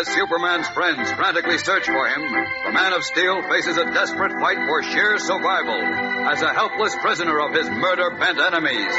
As Superman's friends frantically search for him, the Man of Steel faces a desperate fight for sheer survival as a helpless prisoner of his murder-bent enemies.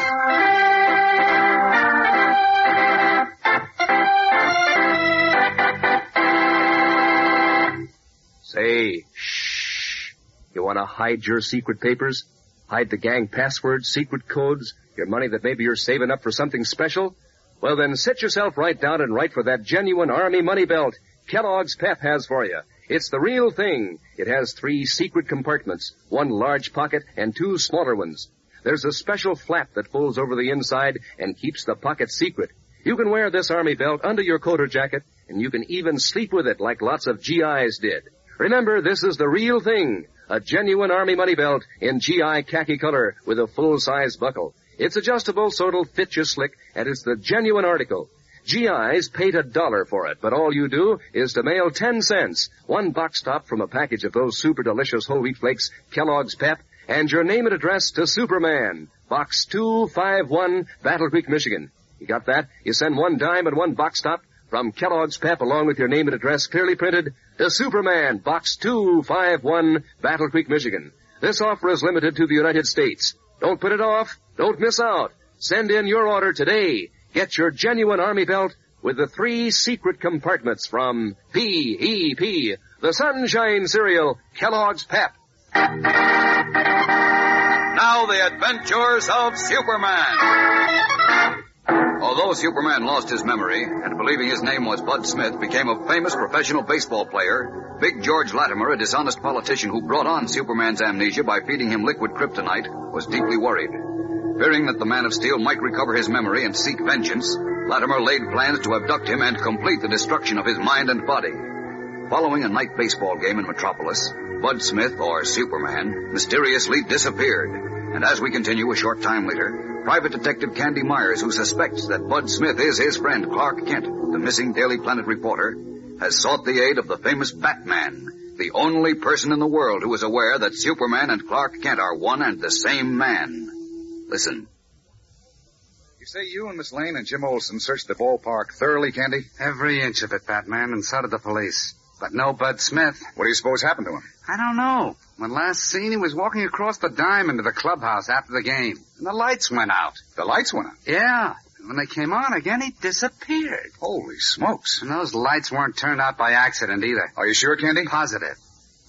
Say, shh. You want to hide your secret papers? Hide the gang passwords, secret codes, your money that maybe you're saving up for something special? Well, then sit yourself right down and write for that genuine Army money belt Kellogg's Pep has for you. It's the real thing. It has three secret compartments, one large pocket and two smaller ones. There's a special flap that folds over the inside and keeps the pocket secret. You can wear this Army belt under your coat or jacket, and you can even sleep with it like lots of GIs did. Remember, this is the real thing. A genuine Army money belt in GI khaki color with a full-size buckle. It's adjustable so it'll fit you slick, and it's the genuine article. GIs paid a dollar for it, but all you do is to mail 10 cents, one box top from a package of those super delicious whole wheat flakes, Kellogg's Pep, and your name and address to Superman, Box 251, Battle Creek, Michigan. You got that? You send one dime and one box top from Kellogg's Pep along with your name and address clearly printed to Superman, Box 251, Battle Creek, Michigan. This offer is limited to the United States. Don't put it off. Don't miss out. Send in your order today. Get your genuine Army belt with the three secret compartments from P.E.P., the Sunshine Cereal, Kellogg's Pep. Now the adventures of Superman. Although Superman lost his memory and believing his name was Bud Smith became a famous professional baseball player, Big George Latimer, a dishonest politician who brought on Superman's amnesia by feeding him liquid kryptonite, was deeply worried. Fearing that the Man of Steel might recover his memory and seek vengeance, Latimer laid plans to abduct him and complete the destruction of his mind and body. Following a night baseball game in Metropolis, Bud Smith, or Superman, mysteriously disappeared. And as we continue a short time later, Private Detective Candy Myers, who suspects that Bud Smith is his friend Clark Kent, the missing Daily Planet reporter, has sought the aid of the famous Batman, the only person in the world who is aware that Superman and Clark Kent are one and the same man. Listen. You say you and Miss Lane and Jim Olsen searched the ballpark thoroughly, Candy? Every inch of it, Batman, and so did the police. But no Bud Smith. What do you suppose happened to him? I don't know. When last seen, he was walking across the diamond to the clubhouse after the game. And the lights went out. The lights went out. Yeah. And when they came on again, he disappeared. Holy smokes. And those lights weren't turned out by accident either. Are you sure, Candy? Positive.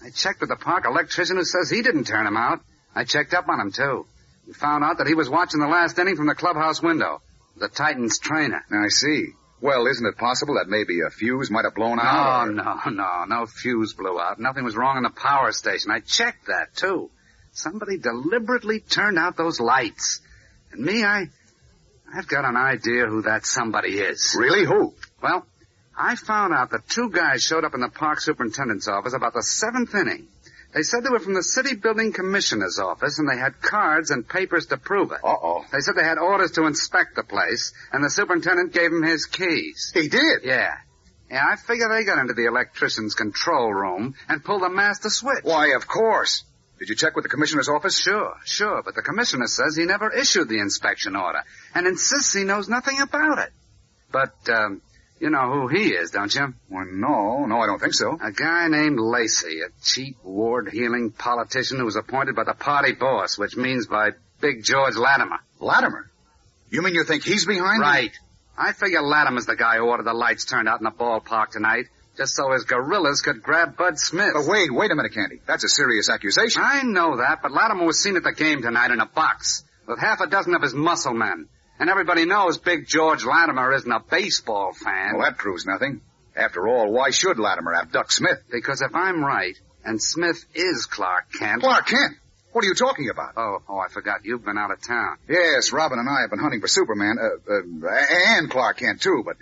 I checked with the park electrician who says he didn't turn them out. I checked up on him, too. We found out that he was watching the last inning from the clubhouse window. The Titans trainer. I see. Well, isn't it possible that maybe a fuse might have blown No, out? or- no, no, no fuse blew out. Nothing was wrong in the power station. I checked that, too. Somebody deliberately turned out those lights. And me, I, I've got an idea who that somebody is. Really? Who? Well, I found out that two guys showed up in the park superintendent's office about the seventh inning. They said they were from the city building commissioner's office and they had cards and papers to prove it. Uh-oh. They said they had orders to inspect the place and the superintendent gave them his keys. He did? Yeah. Yeah, I figure they got into the electrician's control room and pulled the master switch. Why, of course. Did you check with the commissioner's office? Sure, sure, but the commissioner says he never issued the inspection order and insists he knows nothing about it. But, um, you know who he is, don't you? Well, no, no, I don't think so. A guy named Lacey, a cheap ward-heeling politician who was appointed by the party boss, which means by Big George Latimer. Latimer? You mean you think he's behind it? Right. I figure Latimer's the guy who ordered the lights turned out in the ballpark tonight, just so his gorillas could grab Bud Smith. But wait, wait a minute, Candy. That's a serious accusation. I know that, but Latimer was seen at the game tonight in a box with half a dozen of his muscle men. And everybody knows Big George Latimer isn't a baseball fan. Well, that proves nothing. After all, why should Latimer abduct Smith? Because if I'm right, and Smith is Clark Kent. Clark Kent? What are you talking about? Oh, oh, I forgot. You've been out of town. Yes, Robin and I have been hunting for Superman, uh, uh, and Clark Kent too, but,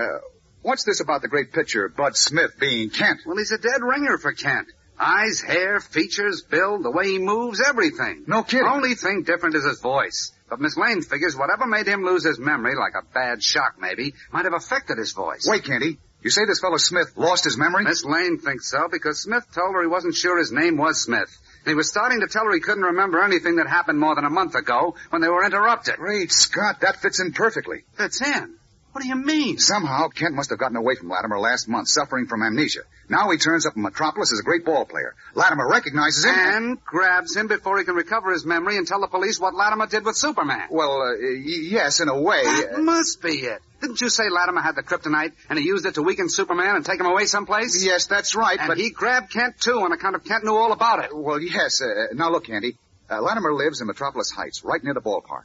uh, what's this about the great pitcher, Bud Smith, being Kent? Well, he's a dead ringer for Kent. Eyes, hair, features, build, the way he moves, everything. No kidding. The Only thing different is his voice. But Miss Lane figures whatever made him lose his memory, like a bad shock maybe, might have affected his voice. Wait, Candy. You say this fellow Smith lost his memory? Miss Lane thinks so because Smith told her he wasn't sure his name was Smith. And he was starting to tell her he couldn't remember anything that happened more than a month ago when they were interrupted. Great Scott, that fits in perfectly. Fits in? What do you mean? Somehow, Kent must have gotten away from Latimer last month, suffering from amnesia. Now he turns up in Metropolis as a great ball player. Latimer recognizes him. And grabs him before he can recover his memory and tell the police what Latimer did with Superman. Well, uh, yes, in a way. That must be it. Didn't you say Latimer had the kryptonite and he used it to weaken Superman and take him away someplace? Yes, that's right, And but... he grabbed Kent too on account of Kent knew all about it. Well, yes. Uh, now look, Andy. Uh, Latimer lives in Metropolis Heights, right near the ballpark.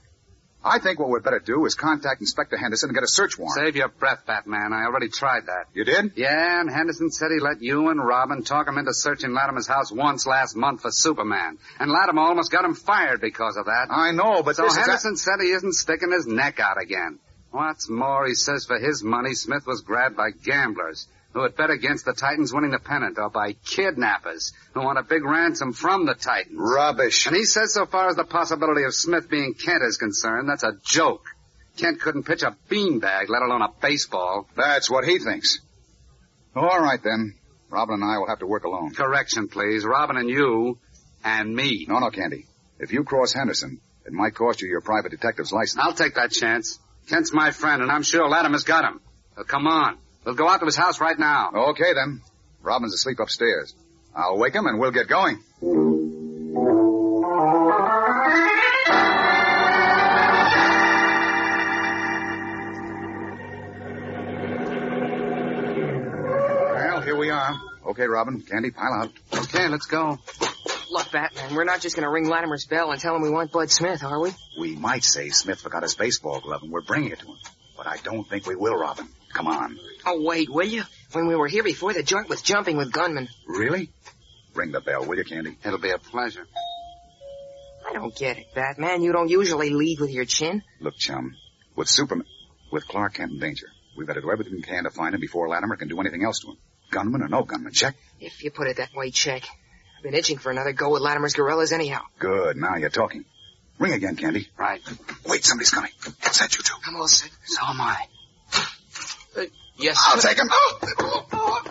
I think what we'd better do is contact Inspector Henderson and get a search warrant. Save your breath, Batman. I already tried that. You did? Yeah, and Henderson said he let you and Robin talk him into searching Latimer's house once last month for Superman. And Latimer almost got him fired because of that. I know, but so Henderson said he isn't sticking his neck out again. What's more, he says for his money, Smith was grabbed by gamblers who had bet against the Titans winning the pennant or by kidnappers who want a big ransom from the Titans. rubbish. And he says so far as the possibility of Smith being Kent is concerned, that's a joke. Kent couldn't pitch a beanbag, let alone a baseball. That's what he thinks. All right, then. Robin and I will have to work alone. Correction, please. Robin and you and me. No, no, Candy. If you cross Henderson, it might cost you your private detective's license. I'll take that chance. Kent's my friend, and I'm sure Latimer's got him. So come on. We'll go out to his house right now. Okay, then. Robin's asleep upstairs. I'll wake him and we'll get going. Well, here we are. Okay, Robin. Candy, pile out. Okay, let's go. Look, Batman, we're not just gonna ring Latimer's bell and tell him we want Bud Smith, are we? We might say Smith forgot his baseball glove and we're bringing it to him. But I don't think we will, Robin. Come on. Oh, wait, will you? When we were here before, the joint was jumping with gunmen. Really? Ring the bell, will you, Candy? It'll be a pleasure. I don't get it, Batman. You don't usually lead with your chin. Look, chum, with Superman, with Clark Kent in danger, we've got to do everything we can to find him before Latimer can do anything else to him. Gunman or no gunman, check. If you put it that way, check. I've been itching for another go with Latimer's gorillas anyhow. Good, now you're talking. Ring again, Candy. Right. Wait, somebody's coming. Is that you two? I'm all set. So am I. Yes, I'll sir. take him.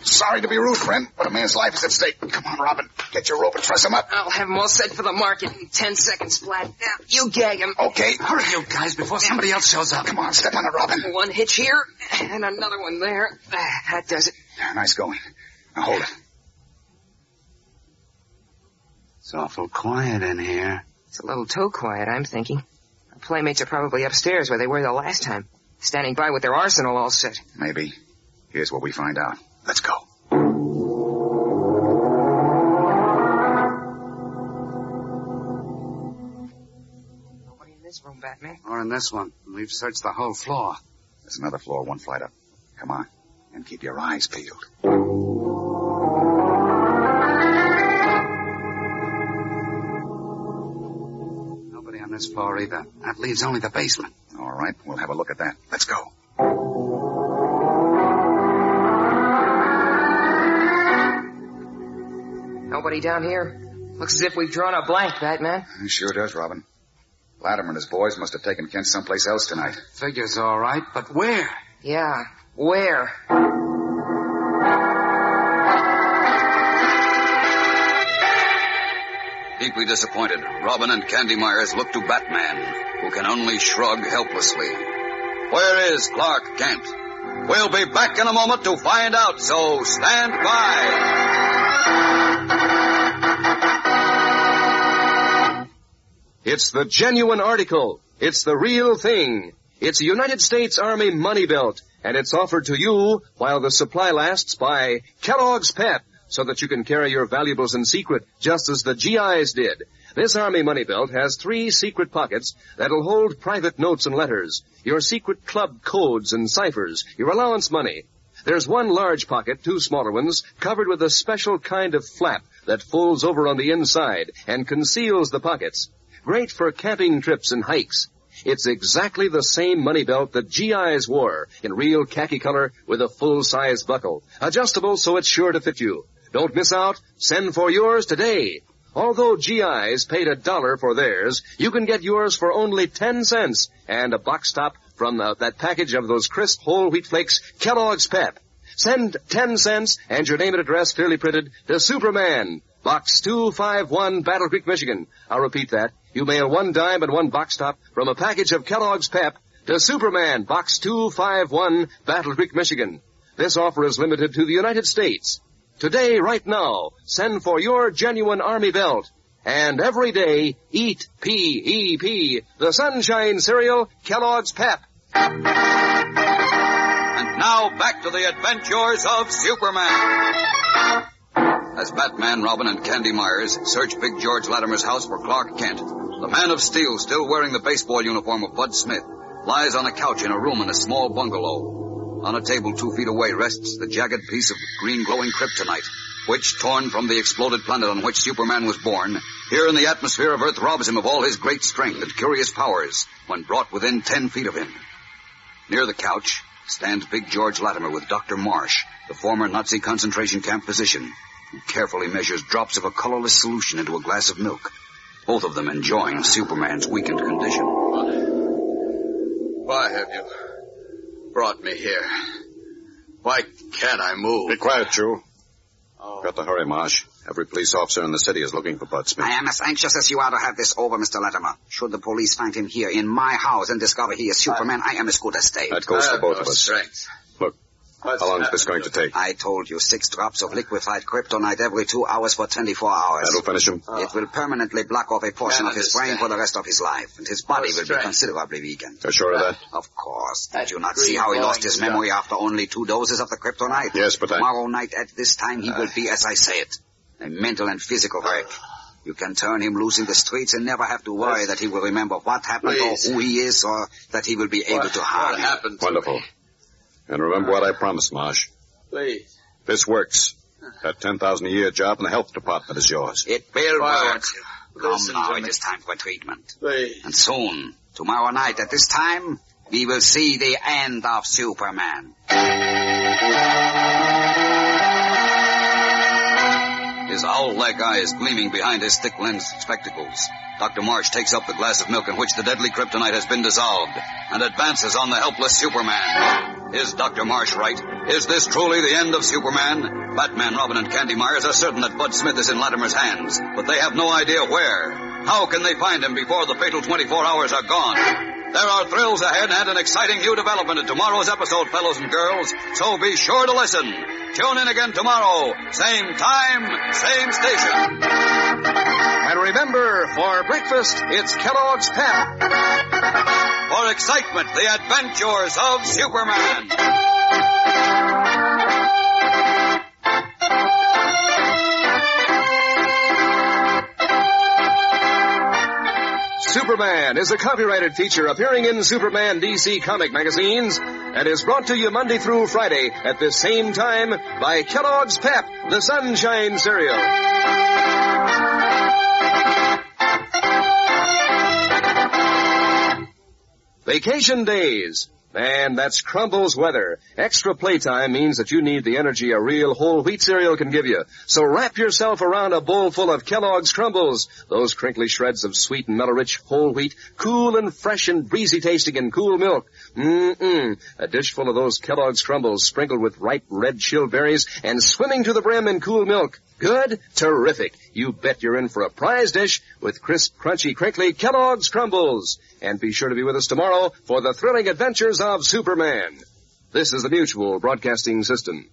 Sorry to be rude, friend, but a man's life is at stake. Come on, Robin. Get your rope and truss him up. I'll have him all set for the market in ten seconds flat. Now, you gag him. Okay. Hurry, you guys, before somebody else shows up. Come on, step on it, Robin. One hitch here, and another one there. Ah, That does it. Nice going. Now hold it. It's awful quiet in here. It's a little too quiet, I'm thinking. Our playmates are probably upstairs where they were the last time, standing by with their arsenal all set. Maybe. Here's what we find out. Let's go. Nobody in this room, Batman. Or in this one. We've searched the whole floor. There's another floor, one flight up. Come on. And keep your eyes peeled. Nobody on this floor either. That leaves only the basement right, we'll have a look at that. Let's go. Nobody down here? Looks as if we've drawn a blank, Batman. It sure does, Robin. Latimer and his boys must have taken Kent someplace else tonight. Figures all right, but where? Yeah, where? Deeply disappointed, Robin and Candy Myers look to Batman, who can only shrug helplessly. Where is Clark Kent? We'll be back in a moment to find out, so stand by. It's the genuine article. It's the real thing. It's a United States Army money belt, and it's offered to you while the supply lasts by Kellogg's Pep so that you can carry your valuables in secret, just as the GIs did. This Army money belt has three secret pockets that'll hold private notes and letters, your secret club codes and ciphers, your allowance money. There's one large pocket, two smaller ones, covered with a special kind of flap that folds over on the inside and conceals the pockets. Great for camping trips and hikes. It's exactly the same money belt that GIs wore in real khaki color with a full-size buckle. Adjustable so it's sure to fit you. Don't miss out. Send for yours today. Although GIs paid a dollar for theirs, you can get yours for only 10 cents and a box top from the, that package of those crisp whole wheat flakes, Kellogg's Pep. Send 10 cents and your name and address clearly printed to Superman, Box 251, Battle Creek, Michigan. I'll repeat that. You mail one dime and one box top from a package of Kellogg's Pep to Superman, Box 251, Battle Creek, Michigan. This offer is limited to the United States. Today, right now, send for your genuine Army belt. And every day, eat P-E-P, the Sunshine Cereal, Kellogg's Pep. And now back to the adventures of Superman. As Batman, Robin, and Candy Myers search Big George Latimer's house for Clark Kent, the Man of Steel, still wearing the baseball uniform of Bud Smith, lies on a couch in a room in a small bungalow. On a table two feet away rests the jagged piece of green glowing kryptonite, which, torn from the exploded planet on which Superman was born, here in the atmosphere of Earth robs him of all his great strength and curious powers when brought within ten feet of him. Near the couch stands Big George Latimer with Dr. Marsh, the former Nazi concentration camp physician, who carefully measures drops of a colorless solution into a glass of milk, both of them enjoying Superman's weakened condition. Why have you brought me here? Why can't I move? Be quiet, Joe. Oh. Got to hurry, Marsh. Every police officer in the city is looking for Bud Smith. I am as anxious as you are to have this over, Mr. Latimer. Should the police find him here in my house and discover he is Superman, I, I am as good as dead. That goes for both no of us. Strength. Look, What's how long is uh, this going to take? I told you six drops of liquefied kryptonite every two hours for 24 hours. That'll finish him? It will permanently block off a portion of his brain for the rest of his life, and his body No will be considerably weakened. You're sure of that? Of course. Did That you not see how he lost his memory after only two doses of the kryptonite? Yes, but I- Tomorrow night at this time he uh. will be as I say it. A mental and physical wreck. You can turn him loose in the streets and never have to worry that he will remember what happened Please. or who he is or that he will be able What, to harm what happened to Wonderful. me? And remember what I promised, Marsh. Please. This works. That 10000 a year job in the health department is yours. It will Why work. Come now, to it me? is time for treatment. Please. And soon, tomorrow night at this time, we will see the end of Superman. His owl-like eyes gleaming behind his thick-lensed spectacles. Dr. Marsh takes up the glass of milk in which the deadly kryptonite has been dissolved and advances on the helpless Superman. Is Dr. Marsh right? Is this truly the end of Superman? Batman, Robin, and Candy Myers are certain that Bud Smith is in Latimer's hands, but they have no idea where. How can they find him before the fatal 24 hours are gone? There are thrills ahead and an exciting new development in tomorrow's episode, fellows and girls, so be sure to listen. Tune in again tomorrow, same time, same station. And remember, for breakfast, it's Kellogg's Pep. For excitement, the adventures of Superman. Superman is a copyrighted feature appearing in Superman DC comic magazines and is brought to you Monday through Friday at this same time by Kellogg's Pep, the Sunshine Cereal. Vacation days. Man, that's Crumbles weather. Extra playtime means that you need the energy a real whole wheat cereal can give you. So wrap yourself around a bowl full of Kellogg's Crumbles. Those crinkly shreds of sweet and mellow-rich whole wheat, cool and fresh and breezy tasting in cool milk. Mmm-mmm. A dish full of those Kellogg's Crumbles sprinkled with ripe red chilled berries and swimming to the brim in cool milk. Good? Terrific. You bet you're in for a prize dish with crisp, crunchy, crinkly Kellogg's Crumbles. And be sure to be with us tomorrow for the thrilling adventures of Superman. This is the Mutual Broadcasting System.